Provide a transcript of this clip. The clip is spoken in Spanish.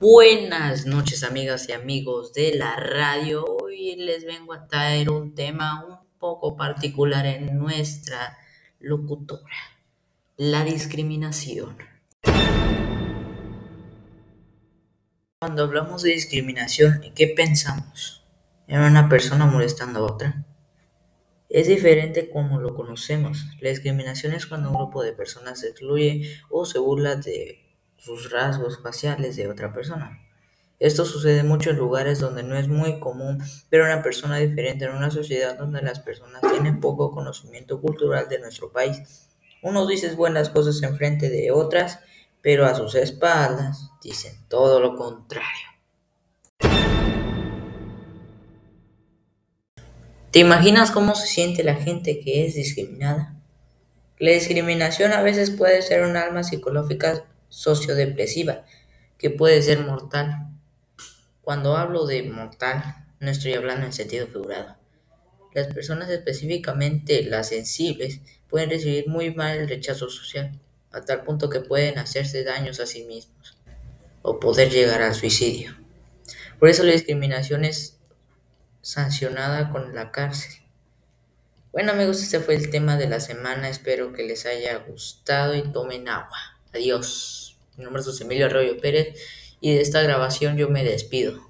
Buenas noches amigas y amigos de la radio. Hoy les vengo a traer un tema un poco particular en nuestra locutora, la discriminación. Cuando hablamos de discriminación, ¿qué pensamos? ¿En una persona molestando a otra? Es diferente como lo conocemos. La discriminación es cuando un grupo de personas se excluye o se burla de sus rasgos faciales de otra persona. Esto sucede en lugares donde no es muy común ver una persona diferente en una sociedad donde las personas tienen poco conocimiento cultural de nuestro país. Unos dicen buenas cosas en frente de otras, pero a sus espaldas dicen todo lo contrario. ¿Te imaginas cómo se siente la gente que es discriminada? La discriminación a veces puede ser un alma psicológica sociodepresiva, que puede ser mortal. Cuando hablo de mortal, no estoy hablando en sentido figurado. Las personas, específicamente las sensibles, pueden recibir muy mal el rechazo social, a tal punto que pueden hacerse daños a sí mismos o poder llegar al suicidio. Por eso la discriminación es sancionada con la cárcel. Bueno amigos, este fue el tema de la semana. Espero que les haya gustado y tomen agua. Adiós. Mi nombre es Emilio Arroyo Pérez y de esta grabación yo me despido.